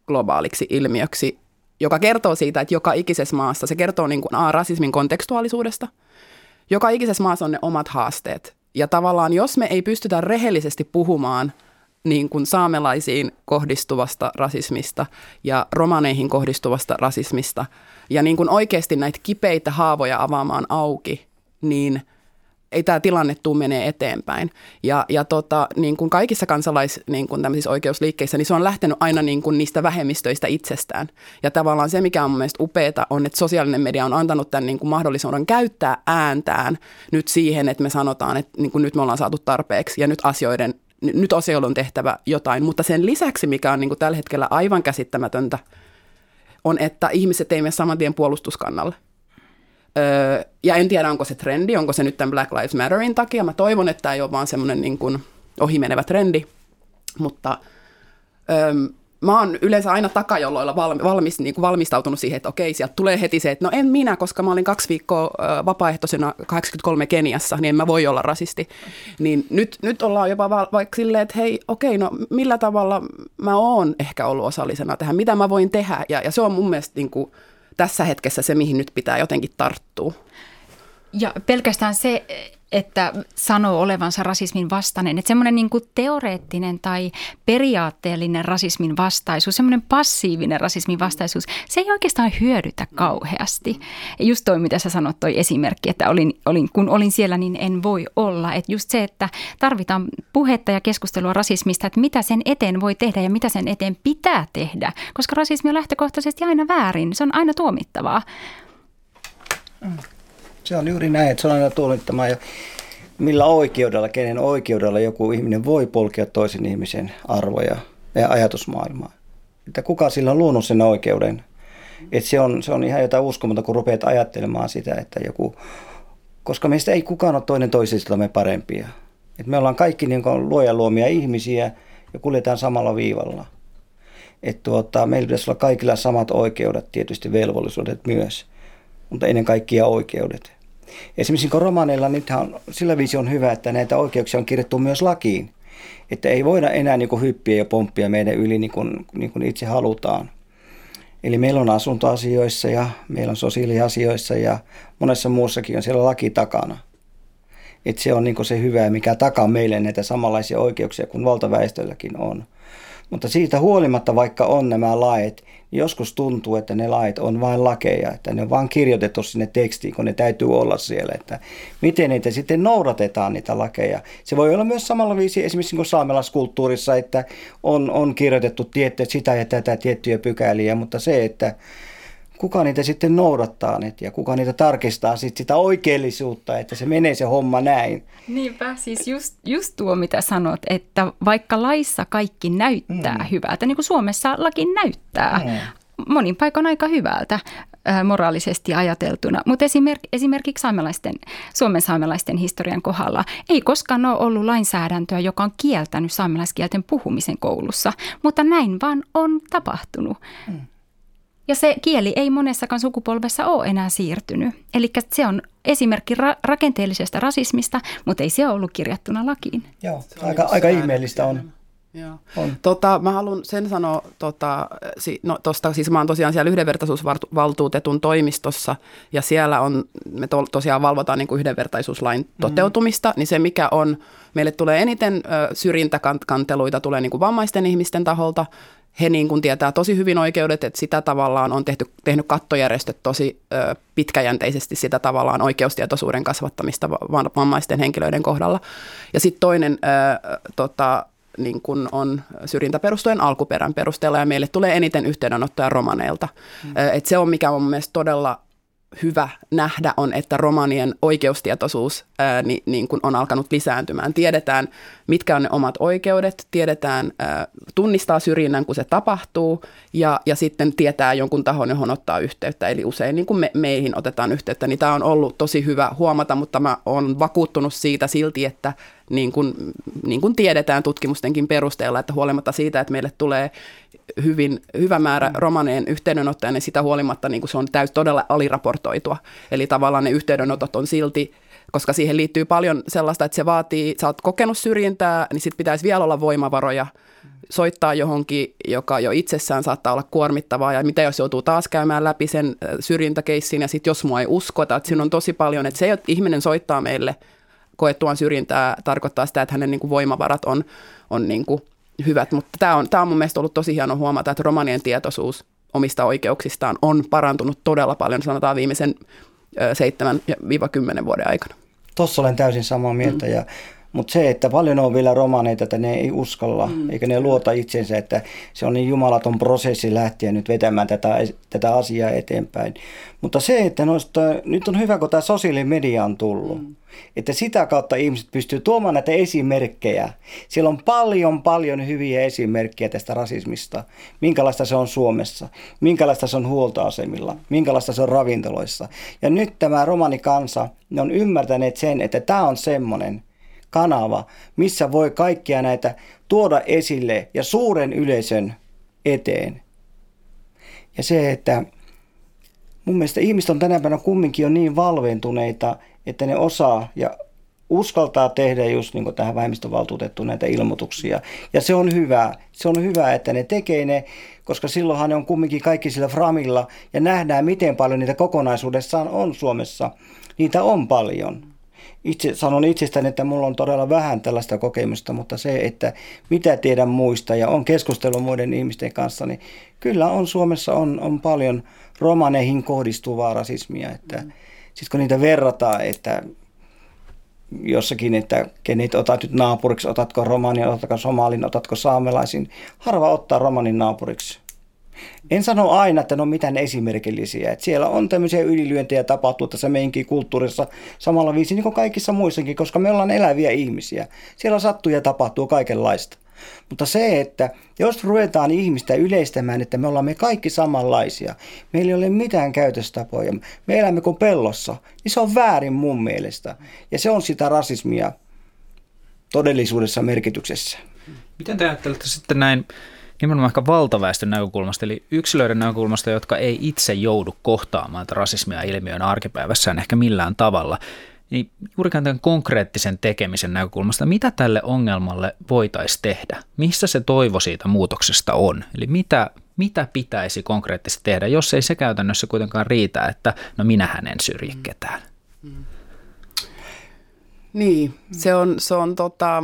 globaaliksi ilmiöksi, joka kertoo siitä, että joka ikisessä maassa, se kertoo niin kuin, a, rasismin kontekstuaalisuudesta, joka ikisessä maassa on ne omat haasteet. Ja tavallaan, jos me ei pystytä rehellisesti puhumaan niin kuin saamelaisiin kohdistuvasta rasismista ja romaneihin kohdistuvasta rasismista – ja niin kuin oikeasti näitä kipeitä haavoja avaamaan auki, niin ei tämä tilanne tule menee eteenpäin. Ja, ja tota, niin kuin kaikissa kansalais niin kuin oikeusliikkeissä, niin se on lähtenyt aina niin kuin niistä vähemmistöistä itsestään. Ja tavallaan se, mikä on mun mielestä upeata, on, että sosiaalinen media on antanut tämän niin kuin mahdollisuuden käyttää ääntään nyt siihen, että me sanotaan, että niin kuin nyt me ollaan saatu tarpeeksi ja nyt asioiden nyt asioilla on tehtävä jotain, mutta sen lisäksi, mikä on niin kuin tällä hetkellä aivan käsittämätöntä, on, että ihmiset ei mene saman tien puolustuskannalle. Öö, ja en tiedä, onko se trendi, onko se nyt tämän Black Lives Matterin takia. Mä toivon, että tämä ei ole vaan semmoinen niin ohimenevä trendi, mutta öö, mä oon yleensä aina takajolloilla valmis, niin kuin valmistautunut siihen, että okei, sieltä tulee heti se, että no en minä, koska mä olin kaksi viikkoa vapaaehtoisena 83 Keniassa, niin en mä voi olla rasisti. Niin nyt, nyt ollaan jopa vaikka silleen, että hei, okei, no millä tavalla mä oon ehkä ollut osallisena tähän, mitä mä voin tehdä. Ja, ja se on mun mielestä niin kuin, tässä hetkessä se, mihin nyt pitää jotenkin tarttua. Ja pelkästään se, että sanoo olevansa rasismin vastainen. Että semmoinen niin teoreettinen tai periaatteellinen rasismin vastaisuus, semmoinen passiivinen rasismin vastaisuus, se ei oikeastaan hyödytä kauheasti. Just toi, mitä sä sanot, toi esimerkki, että olin, olin, kun olin siellä, niin en voi olla. Että just se, että tarvitaan puhetta ja keskustelua rasismista, että mitä sen eteen voi tehdä ja mitä sen eteen pitää tehdä. Koska rasismi on lähtökohtaisesti aina väärin, se on aina tuomittavaa. Mm. Se on juuri näin, että se on aina tuomittama ja millä oikeudella, kenen oikeudella joku ihminen voi polkea toisen ihmisen arvoja ja ajatusmaailmaa. Että kuka sillä on luonut sen oikeuden. Että se, on, se on ihan jotain uskomatonta, kun rupeat ajattelemaan sitä, että joku, koska meistä ei kukaan ole toinen toisistamme parempia. Että me ollaan kaikki niin luojan luomia ihmisiä ja kuljetaan samalla viivalla. Että tuota, meillä pitäisi olla kaikilla samat oikeudet, tietysti velvollisuudet myös, mutta ennen kaikkea oikeudet. Esimerkiksi kun romaneilla nythän on, sillä viisi on hyvä, että näitä oikeuksia on kirjattu myös lakiin. Että ei voida enää niin kuin hyppiä ja pomppia meidän yli niin kuin, niin kuin itse halutaan. Eli meillä on asuntoasioissa ja meillä on sosiaaliasioissa ja monessa muussakin on siellä laki takana. Että se on niin se hyvä, mikä takaa meille näitä samanlaisia oikeuksia kuin valtaväestölläkin on. Mutta siitä huolimatta, vaikka on nämä lait, niin joskus tuntuu, että ne lait on vain lakeja, että ne on vain kirjoitettu sinne tekstiin, kun ne täytyy olla siellä, että miten niitä sitten noudatetaan niitä lakeja. Se voi olla myös samalla viisi esimerkiksi niin saamelaiskulttuurissa, että on, on kirjoitettu tietty, sitä ja tätä tiettyjä pykäliä, mutta se, että kuka niitä sitten noudattaa niitä ja kuka niitä tarkistaa sit sitä oikeellisuutta, että se menee se homma näin. Niinpä, siis just, just tuo mitä sanot, että vaikka laissa kaikki näyttää mm. hyvältä, niin kuin Suomessa laki näyttää, mm. monin paikoin aika hyvältä moraalisesti ajateltuna. Mutta esimerk, esimerkiksi saamelaisten, Suomen saamelaisten historian kohdalla ei koskaan ole ollut lainsäädäntöä, joka on kieltänyt saamelaiskielten puhumisen koulussa, mutta näin vaan on tapahtunut. Mm. Ja se kieli ei monessakaan sukupolvessa ole enää siirtynyt. Eli se on esimerkki ra- rakenteellisesta rasismista, mutta ei se ole ollut kirjattuna lakiin. Joo, aika, aika ihmeellistä on. Joo. On. Tota, mä haluan sen sanoa, tota, si, no, tosta, siis mä oon tosiaan siellä yhdenvertaisuusvaltuutetun toimistossa ja siellä on, me to, tosiaan valvotaan niin kuin yhdenvertaisuuslain mm. toteutumista, niin se mikä on, meille tulee eniten ö, syrjintäkanteluita tulee niin kuin vammaisten ihmisten taholta, he niin kuin tietää tosi hyvin oikeudet, että sitä tavallaan on tehty, tehnyt kattojärjestöt tosi ö, pitkäjänteisesti sitä tavallaan oikeustietoisuuden kasvattamista vammaisten henkilöiden kohdalla. Ja sitten toinen ö, tota, niin kuin on syrjintäperusteen alkuperän perusteella ja meille tulee eniten yhteydenottoja romaneilta. Mm. Et se on mikä on mielestäni todella hyvä nähdä on, että romanien oikeustietoisuus ää, niin, niin kuin on alkanut lisääntymään. Tiedetään, mitkä on ne omat oikeudet, tiedetään, ää, tunnistaa syrjinnän, kun se tapahtuu, ja, ja sitten tietää jonkun tahon, johon ottaa yhteyttä. Eli usein niin kuin me, meihin otetaan yhteyttä, niin tämä on ollut tosi hyvä huomata, mutta mä olen vakuuttunut siitä silti, että niin kuin, niin kuin tiedetään tutkimustenkin perusteella, että huolimatta siitä, että meille tulee hyvin, hyvä määrä romaneen yhteydenottoja, niin sitä huolimatta niin kuin se on täys todella aliraportoitua. Eli tavallaan ne yhteydenotot on silti koska siihen liittyy paljon sellaista, että se vaatii, sä oot kokenut syrjintää, niin sitten pitäisi vielä olla voimavaroja soittaa johonkin, joka jo itsessään saattaa olla kuormittavaa, ja mitä jos joutuu taas käymään läpi sen syrjintäkeissin, ja sitten jos mua ei uskota, että siinä on tosi paljon, että se, ihminen soittaa meille koettuaan syrjintää, tarkoittaa sitä, että hänen niin kuin voimavarat on, on niin kuin hyvät, mutta tämä on, tämä on mun mielestä ollut tosi hieno huomata, että romanien tietoisuus omista oikeuksistaan on parantunut todella paljon, sanotaan viimeisen 7-10 vuoden aikana. Tuossa olen täysin samaa mieltä mm. ja mutta se, että paljon on vielä romaneita, että ne ei uskalla, mm. eikä ne luota itsensä, että se on niin jumalaton prosessi lähteä nyt vetämään tätä, tätä asiaa eteenpäin. Mutta se, että noista, nyt on hyvä, kun tämä sosiaalinen media on tullut, mm. Että sitä kautta ihmiset pystyy tuomaan näitä esimerkkejä. Siellä on paljon, paljon hyviä esimerkkejä tästä rasismista. Minkälaista se on Suomessa, minkälaista se on huoltoasemilla, minkälaista se on ravintoloissa. Ja nyt tämä romanikansa, ne on ymmärtäneet sen, että tämä on semmoinen, kanava, missä voi kaikkia näitä tuoda esille ja suuren yleisön eteen. Ja se, että mun mielestä ihmiset on tänä päivänä kumminkin jo niin valventuneita, että ne osaa ja uskaltaa tehdä just niin tähän vähemmistövaltuutettuun näitä ilmoituksia. Ja se on hyvä. Se on hyvä, että ne tekee ne, koska silloinhan ne on kumminkin kaikki sillä framilla ja nähdään, miten paljon niitä kokonaisuudessaan on Suomessa. Niitä on paljon itse sanon itsestäni, että mulla on todella vähän tällaista kokemusta, mutta se, että mitä tiedän muista ja on keskustellut muiden ihmisten kanssa, niin kyllä on Suomessa on, on paljon romaneihin kohdistuvaa rasismia. Että, mm. Sitten kun niitä verrataan, että jossakin, että kenet otat nyt naapuriksi, otatko romanin, otatko somalin, otatko saamelaisin. Harva ottaa romanin naapuriksi. En sano aina, että ne on mitään esimerkillisiä. Että siellä on tämmöisiä ylilyöntejä tapahtuu tässä meidänkin kulttuurissa samalla viisi niin kuin kaikissa muissakin, koska me ollaan eläviä ihmisiä. Siellä sattuu ja tapahtuu kaikenlaista. Mutta se, että jos ruvetaan ihmistä yleistämään, että me ollaan kaikki samanlaisia, meillä ei ole mitään käytöstapoja, me elämme kuin pellossa, niin se on väärin mun mielestä. Ja se on sitä rasismia todellisuudessa merkityksessä. Miten te ajattelette sitten näin nimenomaan ehkä valtaväestön näkökulmasta, eli yksilöiden näkökulmasta, jotka ei itse joudu kohtaamaan rasismia ilmiön arkipäivässään ehkä millään tavalla, niin juurikaan tämän konkreettisen tekemisen näkökulmasta, mitä tälle ongelmalle voitaisiin tehdä? Missä se toivo siitä muutoksesta on? Eli mitä, mitä pitäisi konkreettisesti tehdä, jos ei se käytännössä kuitenkaan riitä, että no minähän en syrji ketään? Niin, se on, se on tota,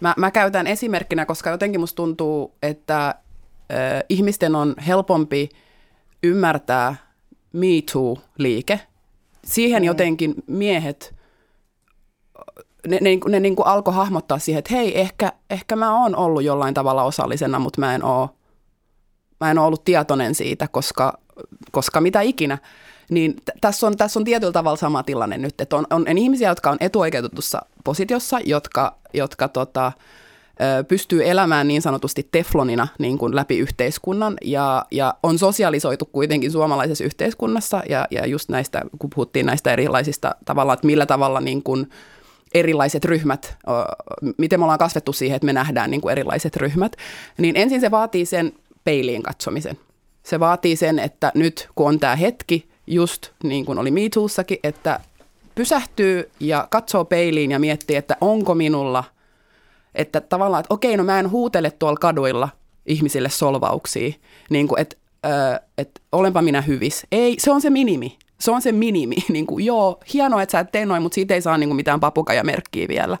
Mä, mä käytän esimerkkinä, koska jotenkin musta tuntuu, että ö, ihmisten on helpompi ymmärtää Me Too-liike. Siihen mm. jotenkin miehet, ne, ne, ne niin kuin alkoi hahmottaa siihen, että hei, ehkä, ehkä mä oon ollut jollain tavalla osallisena, mutta mä en oo, mä en ole ollut tietoinen siitä, koska, koska mitä ikinä. Niin tässä on, tässä on tietyllä tavalla sama tilanne nyt, että on, on ihmisiä, jotka on etuoikeutetussa positiossa, jotka, jotka tota, pystyy elämään niin sanotusti teflonina niin kuin läpi yhteiskunnan. Ja, ja on sosialisoitu kuitenkin suomalaisessa yhteiskunnassa ja, ja just näistä, kun puhuttiin näistä erilaisista tavalla, että millä tavalla niin kuin erilaiset ryhmät, miten me ollaan kasvettu siihen, että me nähdään niin kuin erilaiset ryhmät, niin ensin se vaatii sen peiliin katsomisen. Se vaatii sen, että nyt kun on tämä hetki, just niin kuin oli MeToossakin, että pysähtyy ja katsoo peiliin ja miettii, että onko minulla, että tavallaan, että okei, no mä en huutele tuolla kaduilla ihmisille solvauksia, niin kuin, että, äh, että olenpa minä hyvis. Ei, se on se minimi se on se minimi. Niin kuin, joo, hienoa, että sä et tee noin, mutta siitä ei saa niin kuin mitään papukajamerkkiä vielä.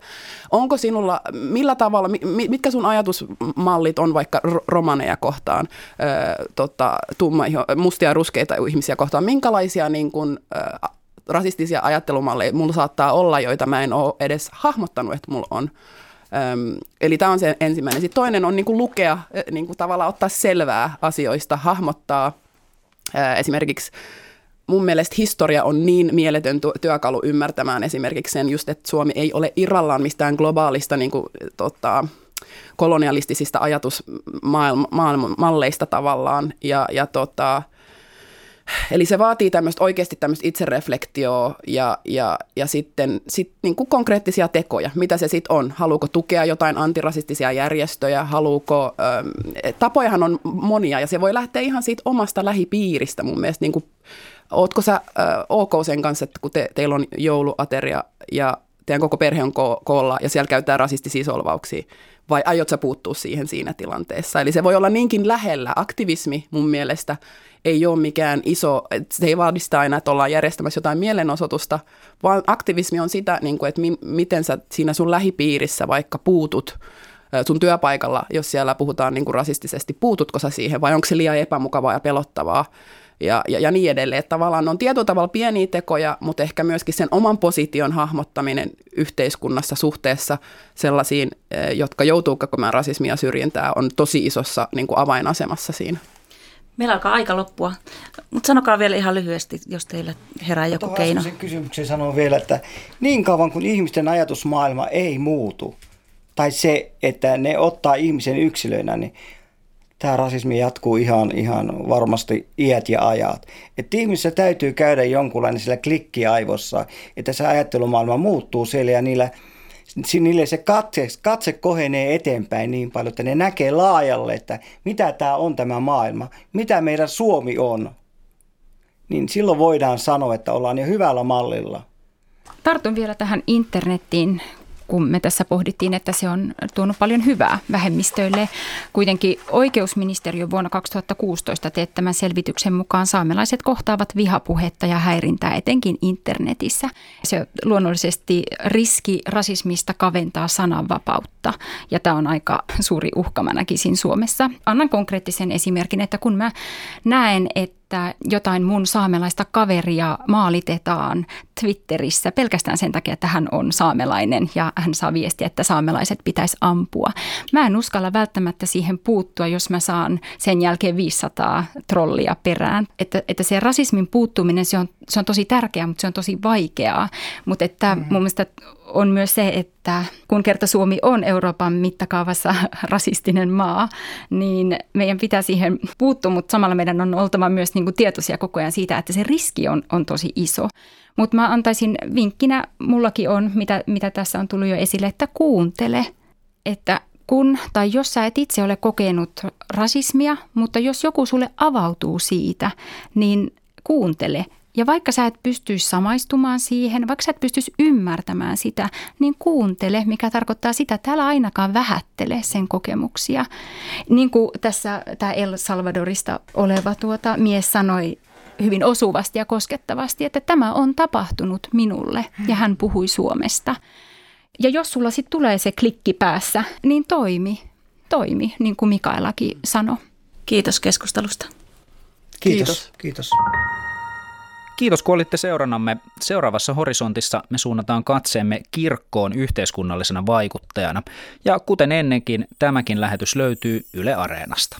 Onko sinulla, millä tavalla, mitkä sun ajatusmallit on vaikka romaneja kohtaan, ö, tota, tumma, mustia ruskeita ihmisiä kohtaan? Minkälaisia niin kuin, ö, rasistisia ajattelumalleja mulla saattaa olla, joita mä en ole edes hahmottanut, että mulla on? Öm, eli tämä on se ensimmäinen. Sitten toinen on niin kuin lukea, niin kuin tavallaan ottaa selvää asioista, hahmottaa esimerkiksi mun mielestä historia on niin mieletön työkalu ymmärtämään esimerkiksi sen just, että Suomi ei ole irrallaan mistään globaalista niin kuin, tota, kolonialistisista ajatusmalleista tavallaan. Ja, ja tota, eli se vaatii tämmöistä oikeasti tämmöistä itsereflektioa ja, ja, ja sitten sit niin kuin konkreettisia tekoja. Mitä se sitten on? Haluuko tukea jotain antirasistisia järjestöjä? Haluuko, ähm, tapojahan on monia ja se voi lähteä ihan siitä omasta lähipiiristä mun mielestä niin kuin Ootko sä äh, ok sen kanssa, että kun te, teillä on jouluateria ja teidän koko perhe on ko- koolla ja siellä käytetään rasistisia solvauksia, vai aiot sä puuttua siihen siinä tilanteessa? Eli se voi olla niinkin lähellä. Aktivismi mun mielestä ei ole mikään iso, se ei vaadista aina, että ollaan järjestämässä jotain mielenosoitusta, vaan aktivismi on sitä, niin kuin, että mi- miten sä siinä sun lähipiirissä vaikka puutut sun työpaikalla, jos siellä puhutaan niin kuin rasistisesti, puututko sä siihen vai onko se liian epämukavaa ja pelottavaa? Ja, ja, ja niin edelleen. Että tavallaan on tietyllä tavalla pieniä tekoja, mutta ehkä myöskin sen oman position hahmottaminen yhteiskunnassa suhteessa sellaisiin, eh, jotka joutuu kokemaan rasismia ja syrjintää, on tosi isossa niin kuin avainasemassa siinä. Meillä alkaa aika loppua, mutta sanokaa vielä ihan lyhyesti, jos teillä herää joku Tuohon keino. kysymyksen sanoo vielä, että niin kauan kuin ihmisten ajatusmaailma ei muutu, tai se, että ne ottaa ihmisen yksilöinä, niin tämä rasismi jatkuu ihan, ihan varmasti iät ja ajat. Että ihmisessä täytyy käydä jonkunlainen sillä klikki aivossa, että se ajattelumaailma muuttuu siellä ja niillä, niille se katse, katse kohenee eteenpäin niin paljon, että ne näkee laajalle, että mitä tämä on tämä maailma, mitä meidän Suomi on. Niin silloin voidaan sanoa, että ollaan jo hyvällä mallilla. Tartun vielä tähän internettiin, kun me tässä pohdittiin, että se on tuonut paljon hyvää vähemmistöille. Kuitenkin oikeusministeriö vuonna 2016 teettämän selvityksen mukaan saamelaiset kohtaavat vihapuhetta ja häirintää etenkin internetissä. Se luonnollisesti riski rasismista kaventaa sananvapautta ja tämä on aika suuri uhka mä näkisin Suomessa. Annan konkreettisen esimerkin, että kun mä näen, että että jotain mun saamelaista kaveria maalitetaan Twitterissä pelkästään sen takia, että hän on saamelainen ja hän saa viestiä, että saamelaiset pitäisi ampua. Mä en uskalla välttämättä siihen puuttua, jos mä saan sen jälkeen 500 trollia perään. Että, että se rasismin puuttuminen, se on, se on tosi tärkeää, mutta se on tosi vaikeaa. Mutta että mm. mun mielestä on myös se, että kun kerta Suomi on Euroopan mittakaavassa rasistinen maa, niin meidän pitää siihen puuttua, mutta samalla meidän on oltava myös niin kuin tietoisia koko ajan siitä, että se riski on, on tosi iso. Mutta mä antaisin vinkkinä, mullakin on, mitä, mitä tässä on tullut jo esille, että kuuntele, että kun tai jos sä et itse ole kokenut rasismia, mutta jos joku sulle avautuu siitä, niin kuuntele ja vaikka sä et pystyisi samaistumaan siihen, vaikka sä et pystyisi ymmärtämään sitä, niin kuuntele, mikä tarkoittaa sitä, että älä ainakaan vähättele sen kokemuksia. Niin kuin tässä tämä El Salvadorista oleva tuota, mies sanoi hyvin osuvasti ja koskettavasti, että tämä on tapahtunut minulle ja hän puhui Suomesta. Ja jos sulla sitten tulee se klikki päässä, niin toimi, toimi, niin kuin Mikaelakin sanoi. Kiitos keskustelusta. Kiitos. Kiitos. Kiitos. Kiitos kun olitte seurannamme. Seuraavassa horisontissa me suunnataan katseemme kirkkoon yhteiskunnallisena vaikuttajana. Ja kuten ennenkin, tämäkin lähetys löytyy Yle Areenasta.